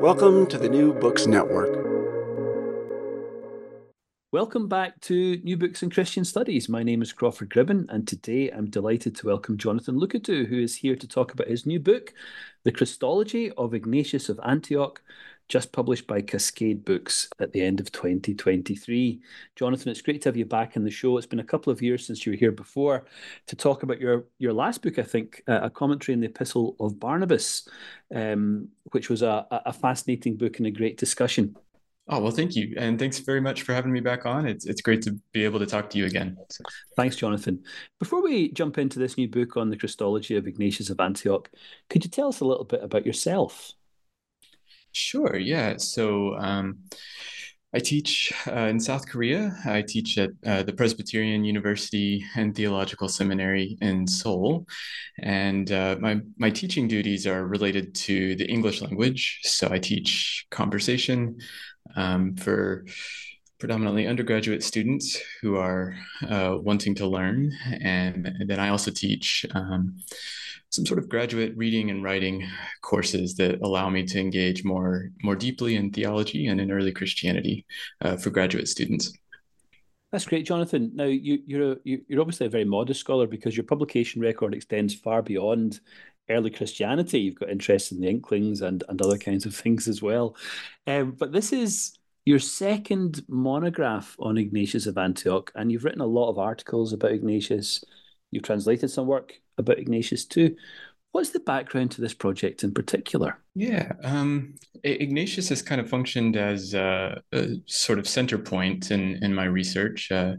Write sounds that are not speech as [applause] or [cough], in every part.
Welcome to the New Books Network. Welcome back to New Books in Christian Studies. My name is Crawford Gribben, and today I'm delighted to welcome Jonathon Lookadoo, who is here to talk about his new book, The Christology of Ignatius of Antioch, just published by Cascade Books at the end of 2023. Jonathan, it's great to have you back in the show. It's been a couple of years since you were here before to talk about your, your last book, I think, uh, a commentary in the Epistle of Barnabas, um, which was a, a fascinating book and a great discussion. Oh, well, thank you. And thanks very much for having me back on. It's, it's great to be able to talk to you again. Thanks, Jonathan. Before we jump into this new book on the Christology of Ignatius of Antioch, could you tell us a little bit about yourself? Sure, yeah. So um, I teach uh, in South Korea. I teach at uh, the Presbyterian University and Theological Seminary in Seoul. And uh, my, my teaching duties are related to the English language. So I teach conversation, um, for predominantly undergraduate students who are uh, wanting to learn. And, then I also teach um, some sort of graduate reading and writing courses that allow me to engage more, more deeply in theology and in early Christianity uh, for graduate students. That's great, Jonathan. Now you, you're a, you're obviously a very modest scholar because your publication record extends far beyond early Christianity. You've got interest in the Inklings and, and other kinds of things as well. Um, but this is your second monograph on Ignatius of Antioch, and you've written a lot of articles about Ignatius. You've translated some work about Ignatius too. What's the background to this project in particular? Yeah, um, Ignatius has kind of functioned as a, a, sort of center point in in my research. Uh,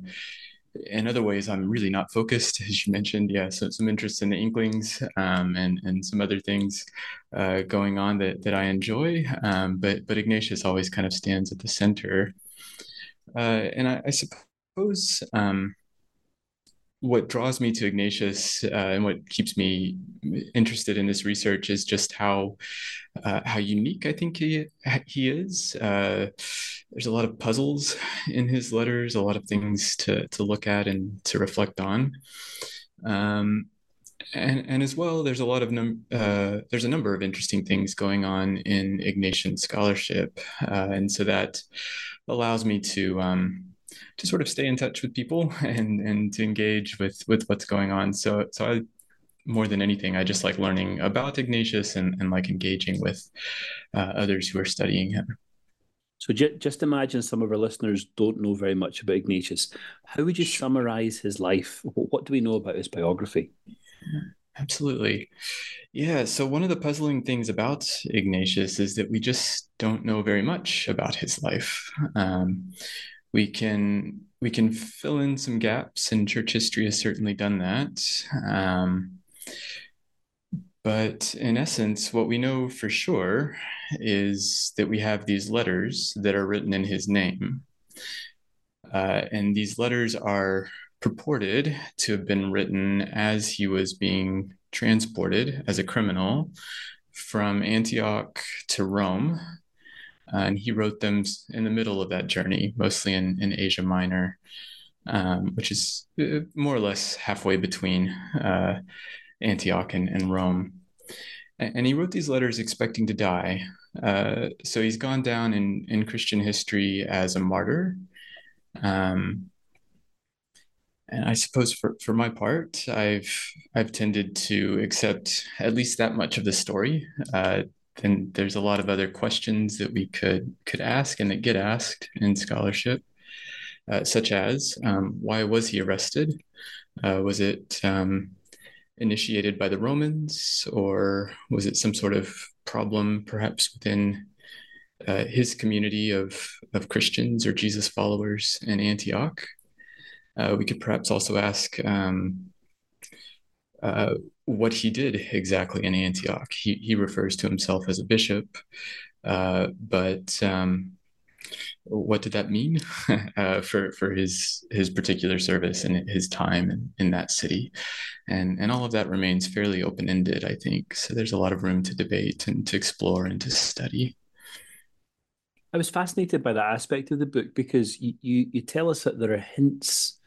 in other ways, I'm really not focused, [laughs] as you mentioned. Yeah, so some interest in the Inklings um, and and some other things uh, going on that that I enjoy. Um, but but Ignatius always kind of stands at the center, uh, and I, I suppose um, what draws me to Ignatius uh, and what keeps me interested in this research is just how uh, how unique I think he he is. There's a lot of puzzles [laughs] in his letters, a lot of things to to look at and to reflect on. Um, and, and as well, there's a lot of num- uh, there's a number of interesting things going on in Ignatian scholarship, uh, and so that allows me to um, to sort of stay in touch with people [laughs] and and to engage with with what's going on. So so I more than anything, I just like learning about Ignatius and, and like engaging with uh, others who are studying him. So j- just imagine some of our listeners don't know very much about Ignatius. How would you summarize his life? What do we know about his biography? Absolutely. Yeah. So one of the puzzling things about Ignatius is that we just don't know very much about his life. Um, we can we can fill in some gaps, and church history has certainly done that. Um, but in essence, what we know for sure is that we have these letters that are written in his name. Uh, and these letters are purported to have been written as he was being transported as a criminal from Antioch to Rome. Uh, and he wrote them in the middle of that journey, mostly in, in Asia Minor, um, which is uh, more or less halfway between uh, Antioch and, and Rome. And, and he wrote these letters expecting to die. Uh, so he's gone down in, in Christian history as a martyr. Um, and I suppose for, for my part, I've I've tended to accept at least that much of the story. Uh, then there's a lot of other questions that we could could ask and that get asked in scholarship, uh, such as um, why was he arrested? Uh, was it um, initiated by the Romans, or was it some sort of problem, perhaps within uh, his community of of Christians or Jesus followers in Antioch? Uh, we could perhaps also ask um, uh, what he did exactly in Antioch. He, he refers to himself as a bishop, uh, but um, what did that mean [laughs] uh, for for his his particular service and his time in, in that city, and and all of that remains fairly open ended. I think so. There's a lot of room to debate and to explore and to study. I was fascinated by that aspect of the book because you, you, you tell us that there are hints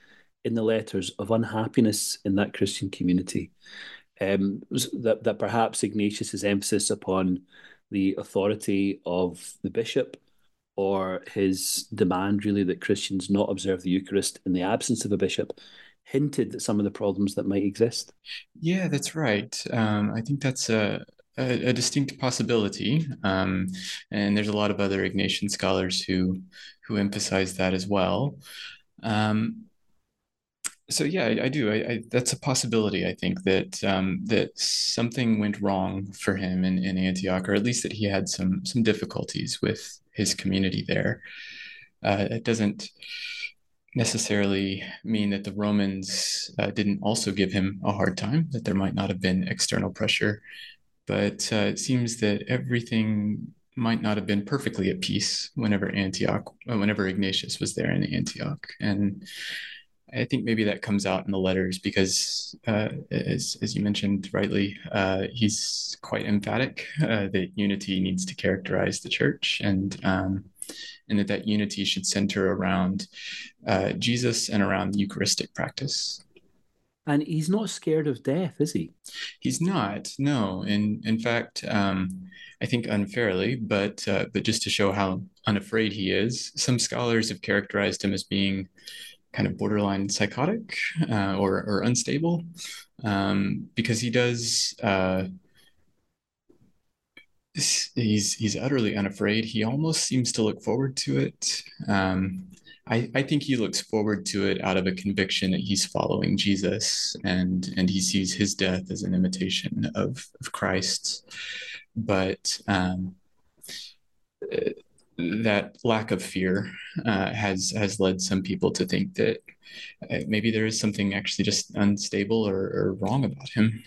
in the letters of unhappiness in that Christian community. Um, that, that perhaps Ignatius's emphasis upon the authority of the bishop or his demand really that Christians not observe the Eucharist in the absence of a bishop hinted at some of the problems that might exist. Yeah, that's right. Um, I think that's a, a, a distinct possibility, um, and there's a lot of other Ignatian scholars who who emphasize that as well. Um, so yeah, I, I do. I, I, that's a possibility. I think that um, that something went wrong for him in, in Antioch, or at least that he had some some difficulties with his community there. Uh, it doesn't necessarily mean that the Romans uh, didn't also give him a hard time. That there might not have been external pressure, but uh, it seems that everything might not have been perfectly at peace whenever Antioch, whenever Ignatius was there in Antioch, and I think maybe that comes out in the letters because, uh, as, as you mentioned rightly, uh, he's quite emphatic uh, that unity needs to characterize the church and, um, and that that unity should center around uh, Jesus and around the Eucharistic practice. And he's not scared of death, is he? He's not. No. In in fact, um, I think unfairly, but uh, but just to show how unafraid he is, some scholars have characterized him as being kind of borderline psychotic uh, or, or unstable um, because he does uh, he's he's utterly unafraid. He almost seems to look forward to it. Um, I, I think he looks forward to it out of a conviction that he's following Jesus and and he sees his death as an imitation of of Christ. But um, that lack of fear uh, has has led some people to think that uh, maybe there is something actually just unstable or, or, wrong about him.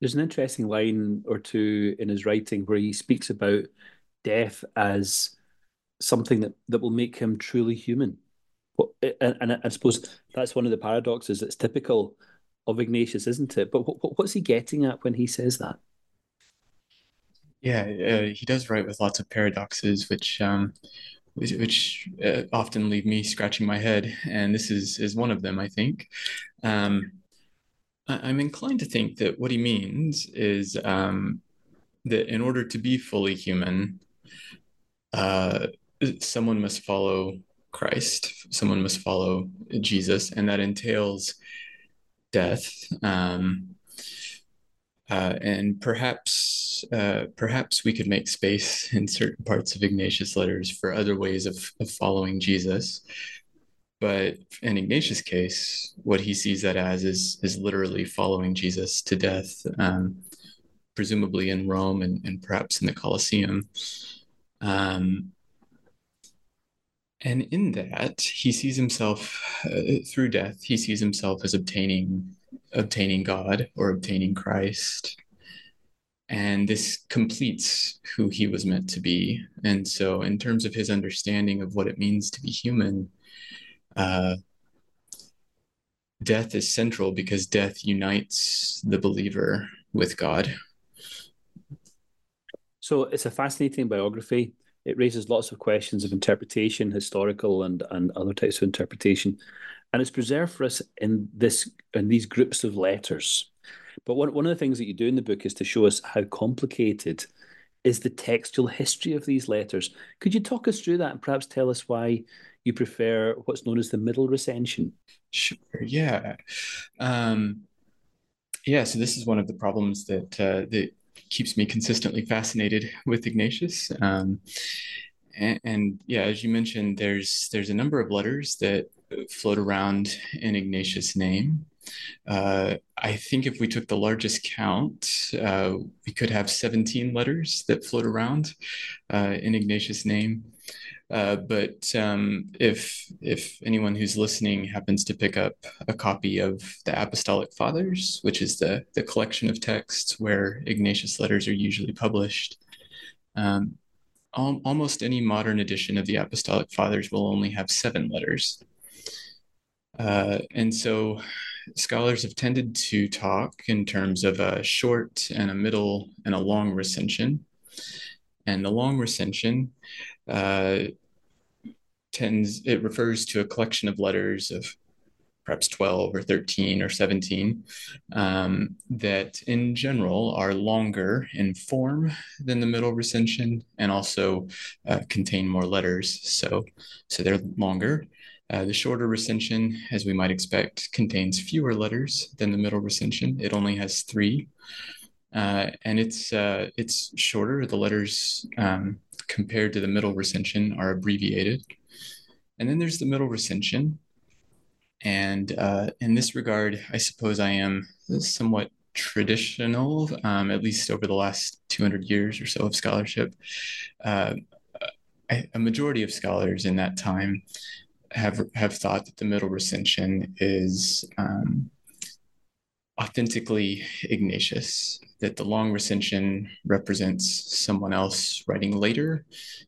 There's an interesting line or two in his writing where he speaks about death as something that, that will make him truly human. And, and I suppose that's one of the paradoxes that's typical of Ignatius, isn't it? But what's he getting at when he says that? Yeah, uh, he does write with lots of paradoxes, which um, which, uh, often leave me scratching my head, and this is is one of them, I think. Um, I, am inclined to think that what he means is um, that in order to be fully human, uh, someone must follow Christ, someone must follow Jesus, and that entails death. Um, uh, and perhaps uh, perhaps we could make space [laughs] in certain parts of Ignatius' letters for other ways of, of following Jesus. But in Ignatius' case, what he sees that as is is literally following Jesus to death, um, presumably in Rome and, and perhaps in the Colosseum. Um, and in that, he sees himself uh, through death. He sees himself as obtaining obtaining God or obtaining Christ. And this completes who he was meant to be. And so, in terms of his understanding of what it means to be human, uh, death is central because death unites the believer with God. So it's a fascinating biography. It raises lots of questions of interpretation, historical and, and other types of interpretation. And it's preserved for us in this in these groups of letters. But one, one of the things that you do in the book is to show us how complicated is the textual history of these letters. Could you talk us through that and perhaps tell us why you prefer what's known as the middle recension? Sure. Yeah. Um, yeah. So this is one of the problems that uh, that keeps me consistently fascinated with Ignatius. Um, and, and, yeah, as you mentioned, there's there's a number of letters that float around in Ignatius' name. Uh, I think if we took the largest count, uh, we could have 17 letters that float around uh, in Ignatius' name. Uh, but um, if if anyone who's listening happens to pick up a copy of the Apostolic Fathers, which is the the collection of texts where Ignatius letters are usually published, um, al- almost any modern edition of the Apostolic Fathers will only have seven letters. Uh, and so scholars have tended to talk in terms of a short and a middle and a long recension. And the long recension uh, tends, it refers to a collection of letters of perhaps 12 or 13 or 17 um, that in general are longer in form than the middle recension and also uh, contain more letters so so they're longer uh, the shorter recension, as we might expect, contains fewer letters than the middle recension. It only has three, uh, and it's uh, it's shorter. The letters um, compared to the middle recension are abbreviated, and then there's the middle recension. And uh, in this regard, I suppose I am somewhat traditional, um, at least over the last 200 years or so of scholarship. Uh, a majority of scholars in that time have have thought that the middle recension is um, authentically Ignatius, that the long recension represents someone else writing later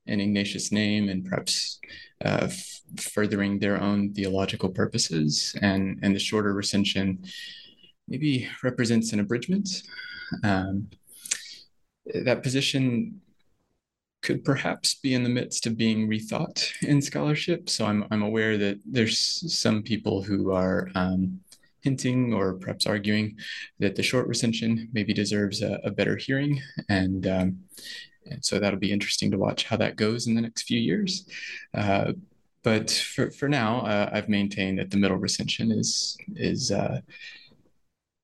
in Ignatius' name and perhaps uh, f- furthering their own theological purposes, and and the shorter recension maybe represents an abridgment. Um, that position could perhaps be in the midst of being rethought in scholarship. So I'm I'm aware that there's some people who are um, hinting or perhaps arguing that the short recension maybe deserves a, a better hearing, and um, and so that'll be interesting to watch how that goes in the next few years. Uh, but for, for now, uh, I've maintained that the middle recension is is uh,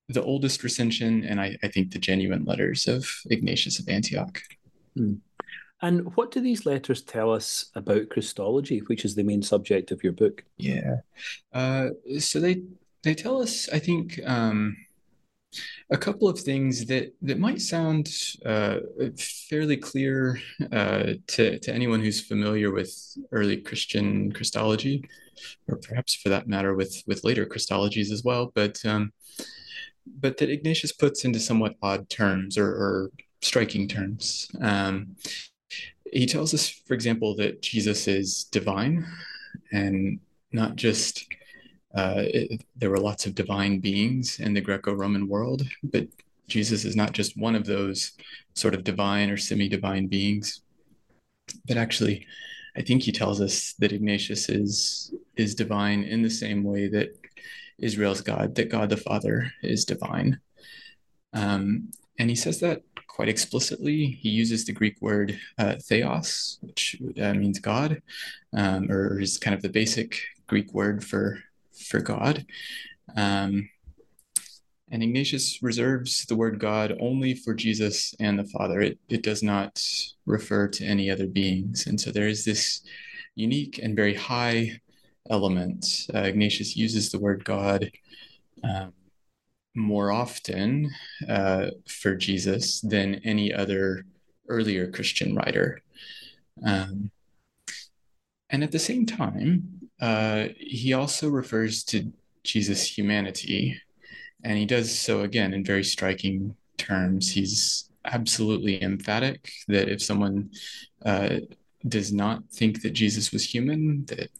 the oldest recension, and I, I think the genuine letters of Ignatius of Antioch. Hmm. And what do these letters tell us about Christology, which is the main subject of your book? Yeah. Uh, so they they tell us, I think, um, a couple of things that that might sound uh, fairly clear uh, to to anyone who's familiar with early Christian Christology, or perhaps for that matter with with later Christologies as well. But um, but that Ignatius puts into somewhat odd terms or, or striking terms. Um, he tells us, for example, that Jesus is divine and not just uh, it, there were lots of divine beings in the Greco Roman world, but Jesus is not just one of those sort of divine or semi divine beings, but actually, I think he tells us that Ignatius is, is divine in the same way that Israel's God, that God the Father is divine. Um, and he says that quite explicitly. He uses the Greek word uh, theos, which uh, means God, um, or is kind of the basic Greek word for for God. Um, and Ignatius reserves the word God only for Jesus and the Father. It, it does not refer to any other beings. And so there is this unique and very high element. Uh, Ignatius uses the word God um, more often uh, for Jesus than any other earlier Christian writer. Um, and at the same time, uh, he also refers to Jesus' humanity. And he does so again in very striking terms. He's absolutely emphatic that if someone uh, does not think that Jesus was human, that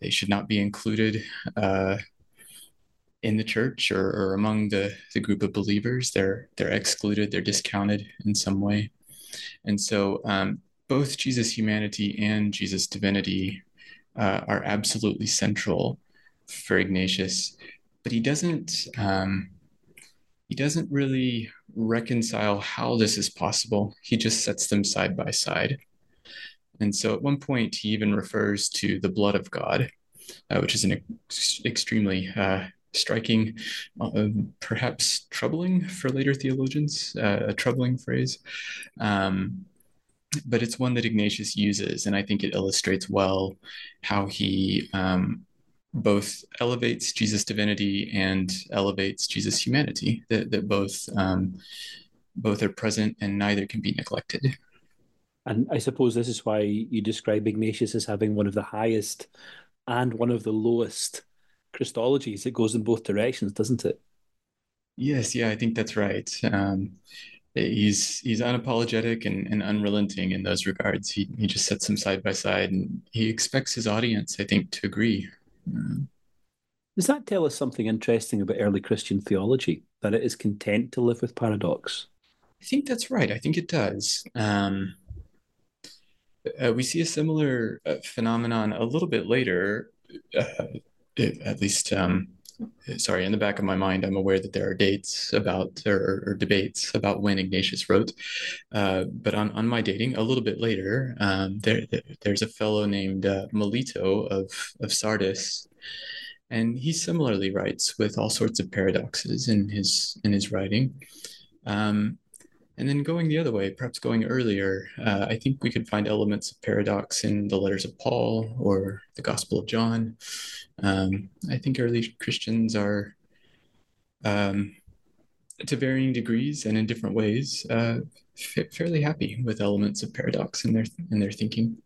they should not be included uh, in the church or, or among the, the group of believers. They're they're excluded, they're discounted in some way. And so um, both Jesus' humanity and Jesus' divinity uh, are absolutely central for Ignatius, but he doesn't um, he doesn't really reconcile how this is possible. He just sets them side by side. And so at one point, he even refers to the blood of God, uh, which is an ex- extremely uh, striking, uh, perhaps troubling for later theologians, uh, a troubling phrase. Um, but it's one that Ignatius uses, and I think it illustrates well how he um, both elevates Jesus' divinity and elevates Jesus' humanity. That that both um, both are present and neither can be neglected. And I suppose this is why you describe Ignatius as having one of the highest and one of the lowest Christologies. It goes in both directions, doesn't it? Yes, yeah, I think that's right. Um, he's he's unapologetic and, and unrelenting in those regards. He he just sets them side by side, and he expects his audience, I think, to agree. Does that tell us something interesting about early Christian theology? That it is content to live with paradox? I think that's right. I think it does. Um, uh, we see a similar uh, phenomenon a little bit later, uh, at least um, sorry, in the back of my mind, I'm aware that there are dates about or, or debates about when Ignatius wrote. Uh, but on, on my dating, a little bit later, um, there, there's a fellow named uh, Melito of, of Sardis. And he similarly writes with all sorts of paradoxes in his in his writing. Um, and then going the other way, perhaps going earlier, uh, I think we could find elements of paradox in the letters of Paul or the Gospel of John. Um, I think early Christians are, um, to varying degrees and in different ways, uh, f- fairly happy with elements of paradox in their in their thinking.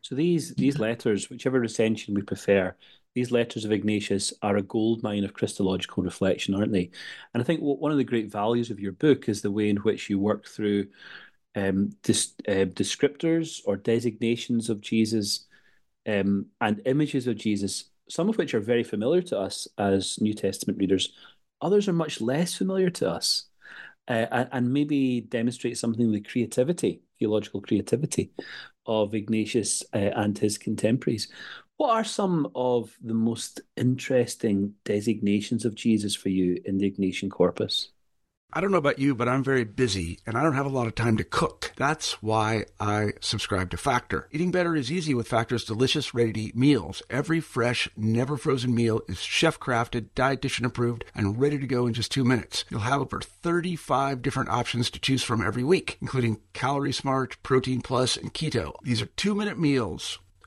So these these letters, whichever recension we prefer, these letters of Ignatius are a gold mine of Christological reflection, aren't they? And I think one of the great values of your book is the way in which you work through um, dis- uh, descriptors or designations of Jesus um, and images of Jesus, some of which are very familiar to us as New Testament readers, others are much less familiar to us. Uh, and, and maybe demonstrate something of the creativity, theological creativity of Ignatius uh, and his contemporaries. What are some of the most interesting designations of Jesus for you in the Ignatian corpus? I don't know about you, but I'm very busy and I don't have a lot of time to cook. That's why I subscribe to Factor. Eating better is easy with Factor's delicious, ready to eat meals. Every fresh, never frozen meal is chef crafted, dietitian approved, and ready to go in just two minutes. You'll have over 35 different options to choose from every week, including Calorie Smart, Protein Plus, and Keto. These are two minute meals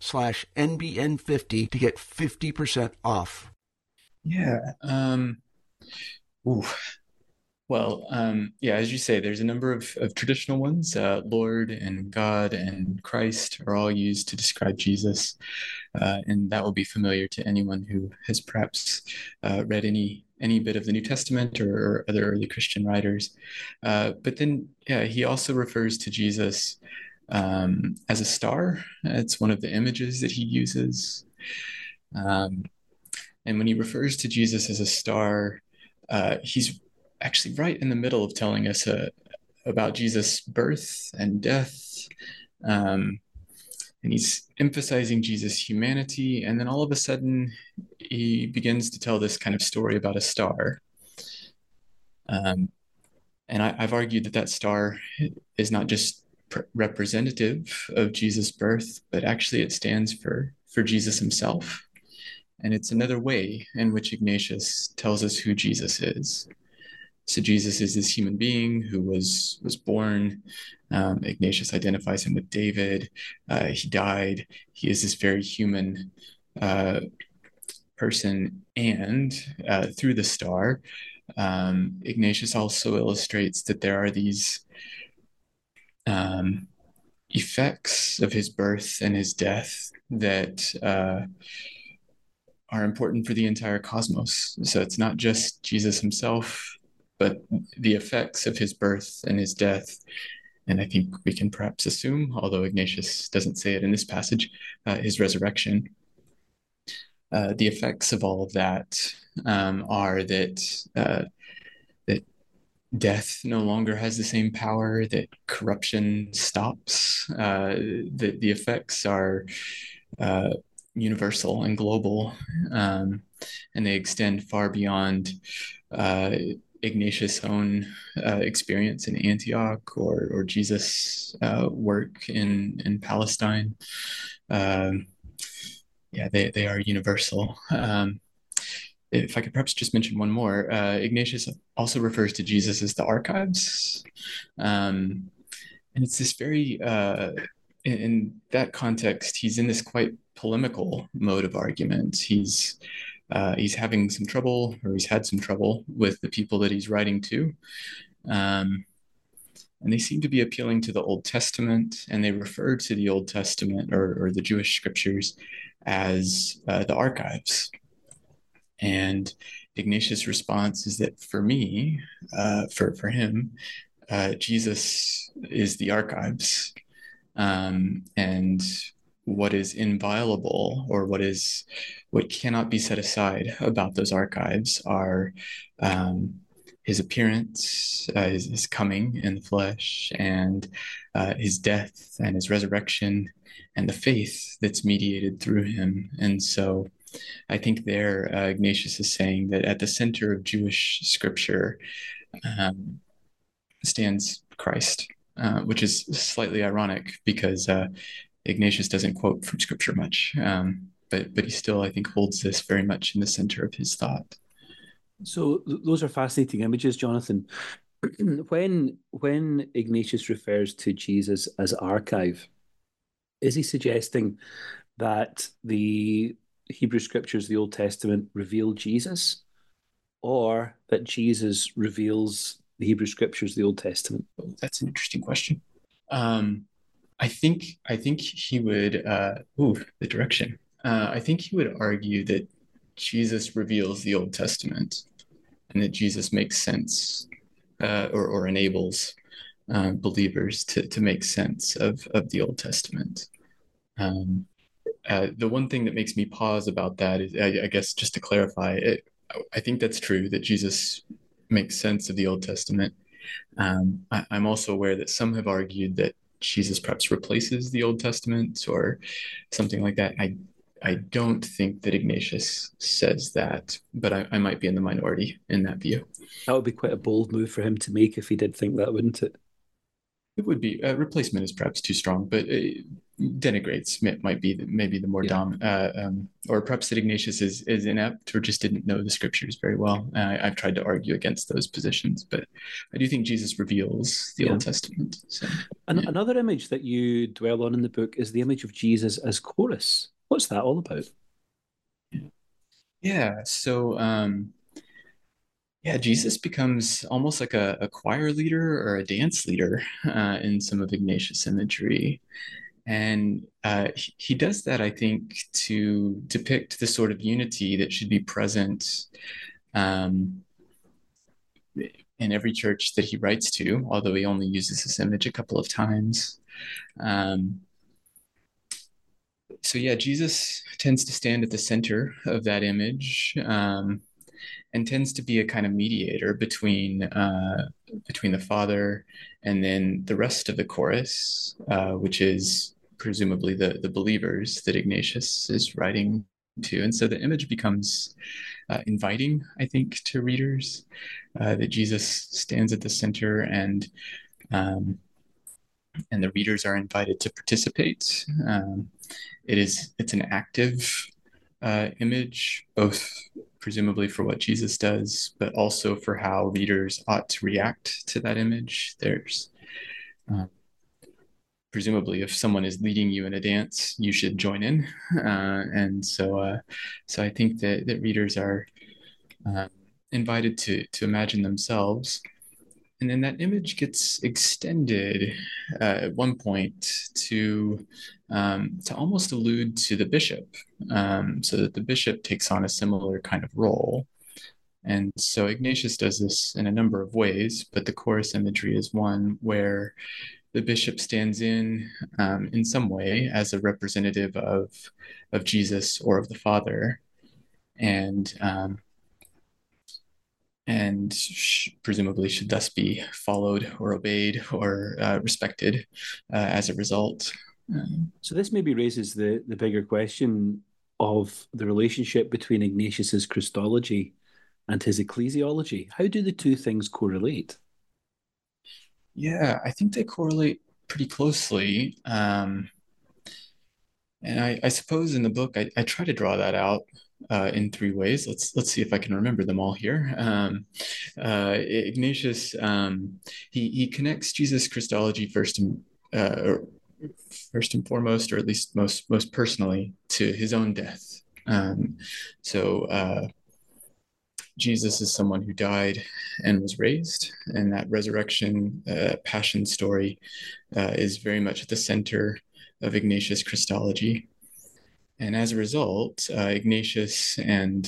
slash NBN50 to get 50% off. Yeah. Um, ooh. Well, um, yeah, as you say, there's a number of, of traditional ones. Uh, Lord and God and Christ are all used to describe Jesus. Uh, and that will be familiar to anyone who has perhaps uh, read any any bit of the New Testament or, or other early Christian writers. Uh, but then, yeah, he also refers to Jesus um, as a star. It's one of the images that he uses. Um, and when he refers to Jesus as a star, uh, he's actually right in the middle of telling us uh, about Jesus' birth and death. Um, and he's emphasizing Jesus' humanity. And then all of a sudden, he begins to tell this kind of story about a star. Um, and I, have argued that that star is not just representative of Jesus' birth, but actually it stands for for Jesus himself. And it's another way in which Ignatius tells us who Jesus is. So Jesus is this human being who was was born. Um, Ignatius identifies him with David. Uh, he died. He is this very human uh, person, and uh, through the star, um, Ignatius also illustrates that there are these um, effects of his birth and his death that uh, are important for the entire cosmos. So it's not just Jesus himself, but the effects of his birth and his death. And I think we can perhaps assume, although Ignatius doesn't say it in this passage, uh, his resurrection. Uh, the effects of all of that um, are that uh, death no longer has the same power, that corruption stops, uh, that the effects are uh, universal and global, um, and they extend far beyond uh, Ignatius' own uh, experience in Antioch or or Jesus' uh, work in in Palestine. Um, yeah, they they are universal. Um, if I could perhaps just mention one more, uh, Ignatius also refers to Jesus as the archives, um, and it's this very uh, in, in that context, he's in this quite polemical mode of argument. He's uh, he's having some trouble, or he's had some trouble with the people that he's writing to. Um, and they seem to be appealing to the Old Testament, and they refer to the Old Testament or, or the Jewish scriptures as uh, the archives. And Ignatius' response is that for me, uh, for, for him, uh, Jesus is the archives. Um, and what is inviolable or what is what cannot be set aside about those archives are um, his appearance, uh, his, his, coming in the flesh, and uh, his death and his resurrection, and the faith that's mediated through him. And so, I think there uh, Ignatius is saying that at the center of Jewish scripture um, stands Christ, uh, which is slightly ironic because uh, Ignatius doesn't quote from scripture much, um, but but he still, I think, holds this very much in the center of his thought. So those are fascinating images, Jonathan. [clears throat] when when Ignatius refers to Jesus as archive, is he suggesting that the Hebrew scriptures, the Old Testament, reveal Jesus, or that Jesus reveals the Hebrew scriptures, the Old Testament? That's an interesting question. Um, I think I think he would. Uh, ooh, the direction. Uh, I think he would argue that Jesus reveals the Old Testament, and that Jesus makes sense, uh, or or enables uh, believers to to make sense of of the Old Testament. Um, uh, the one thing that makes me pause about that is, I, I guess, just to clarify, it, I think that's true that Jesus makes sense of the Old Testament. Um, I, I'm also aware that some have argued that Jesus perhaps replaces the Old Testament or something like that. I I don't think that Ignatius says that, but I, I might be in the minority in that view. That would be quite a bold move for him to make if he did think that, wouldn't it? It would be. Uh, replacement is perhaps too strong, but uh, denigrates might be the, maybe the more yeah. dom uh, um, or perhaps that Ignatius is is inept or just didn't know the scriptures very well. Uh, I've tried to argue against those positions, but I do think Jesus reveals the yeah. Old Testament. So, yeah. Another image that you dwell on in the book is the image of Jesus as chorus. What's that all about? Yeah, so um, yeah, Jesus becomes almost like a, a choir leader or a dance leader uh, in some of Ignatius' imagery. And uh, he, does that, I think, to depict the sort of unity that should be present um, in every church that he writes to, although he only uses this image a couple of times. Um, so, yeah, Jesus tends to stand at the center of that image. Um, and tends to be a kind of mediator between uh, between the father and then the rest of the chorus, uh, which is presumably the the believers that Ignatius is writing to, and so the image becomes uh, inviting, I think, to readers uh, that Jesus stands at the center and. Um, and the readers are invited to participate. Um, it is it's an active uh, image, both presumably for what Jesus does, but also for how readers ought to react to that image. There's um, presumably if someone is leading you in a dance you should join in [laughs] uh, and so uh, so i think that, that readers are uh, invited to to imagine themselves and then that image gets extended uh, at one point to um, to almost allude to the bishop um, so that the bishop takes on a similar kind of role and so ignatius does this in a number of ways but the chorus imagery is one where the bishop stands in um, in some way as a representative of of Jesus or of the Father, and um, and sh- presumably should thus be followed or obeyed or uh, respected uh, as a result. So this maybe raises the the bigger question of the relationship between Ignatius's Christology and his ecclesiology. How do the two things correlate? Yeah, I think they correlate pretty closely. Um, and I, I, suppose in the book I, I, try to draw that out uh, in three ways. Let's let's see if I can remember them all here. Um, uh, Ignatius um, he he connects Jesus Christology first and uh, first and foremost, or at least most most personally, to his own death. Um, so uh, Jesus is someone who died and was raised, and that resurrection uh, passion story uh, is very much at the center of Ignatius Christology. And as a result, uh, Ignatius and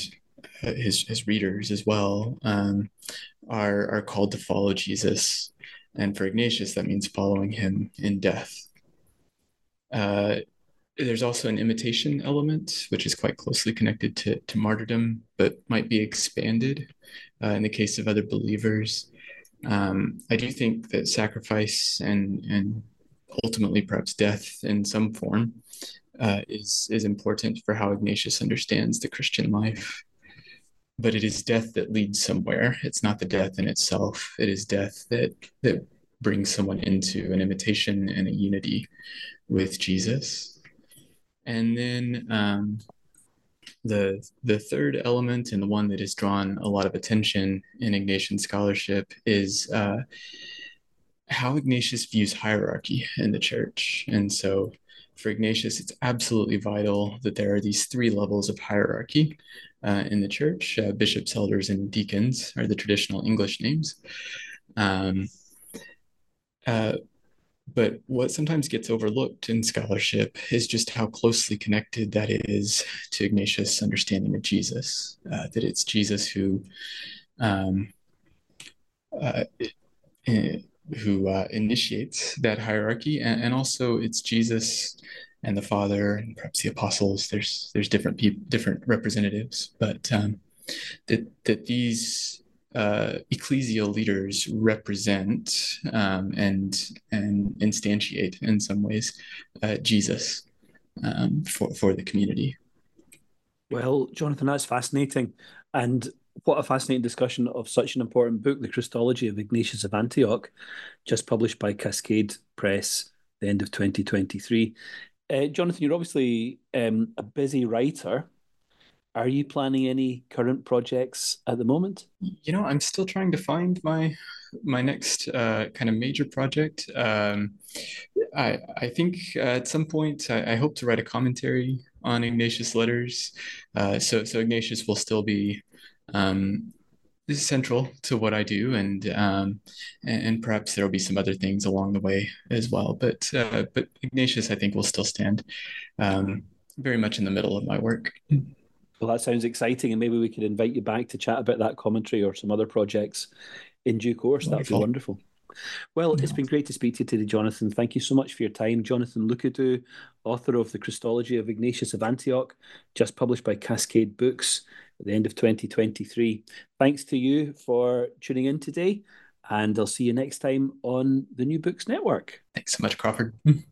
uh, his, his readers as well um, are, are called to follow Jesus. And for Ignatius, that means following him in death. Uh, there's also an imitation element, which is quite closely connected to, to martyrdom, but might be expanded uh, in the case of other believers. Um, I do think that sacrifice and and ultimately perhaps death in some form uh, is is important for how Ignatius understands the Christian life. But it is death that leads somewhere. It's not the death in itself. It is death that that brings someone into an imitation and a unity with Jesus. And then um, the the third element and the one that has drawn a lot of attention in Ignatian scholarship is uh, how Ignatius views hierarchy in the church. And so for Ignatius, it's absolutely vital that there are these three levels of hierarchy uh, in the church. Uh, bishops, elders, and deacons are the traditional English names. Um, uh, but what sometimes gets overlooked in scholarship is just how closely connected that is to Ignatius' understanding of Jesus. Uh, that it's Jesus who, um, uh, who uh, initiates that hierarchy, and, and, also it's Jesus and the Father, and perhaps the apostles. There's there's different people, different representatives, but um, that that these uh, ecclesial leaders represent um, and and instantiate in some ways uh, Jesus um, for for the community. Well, Jonathan, that's fascinating, and what a fascinating discussion of such an important book, The Christology of Ignatius of Antioch, just published by Cascade Press, the end of 2023. Uh, Jonathan, you're obviously um, a busy writer. Are you planning any current projects at the moment? You know, I'm still trying to find my my next uh, kind of major project. Um, I I think uh, at some point I, I, hope to write a commentary on Ignatius' letters. Uh, so so Ignatius will still be um, central to what I do, and um, and, and, perhaps there will be some other things along the way as well. But uh, but Ignatius, I think, will still stand um, very much in the middle of my work. Well, that sounds exciting, and maybe we could invite you back to chat about that commentary or some other projects in due course. That'd be wonderful. Well, it's been great to speak to you today, Jonathan. Thank you so much for your time. Jonathon Lookadoo, author of The Christology of Ignatius of Antioch, just published by Cascade Books at the end of 2023. Thanks to you for tuning in today, and I'll see you next time on the New Books Network. Thanks so much, Crawford. [laughs]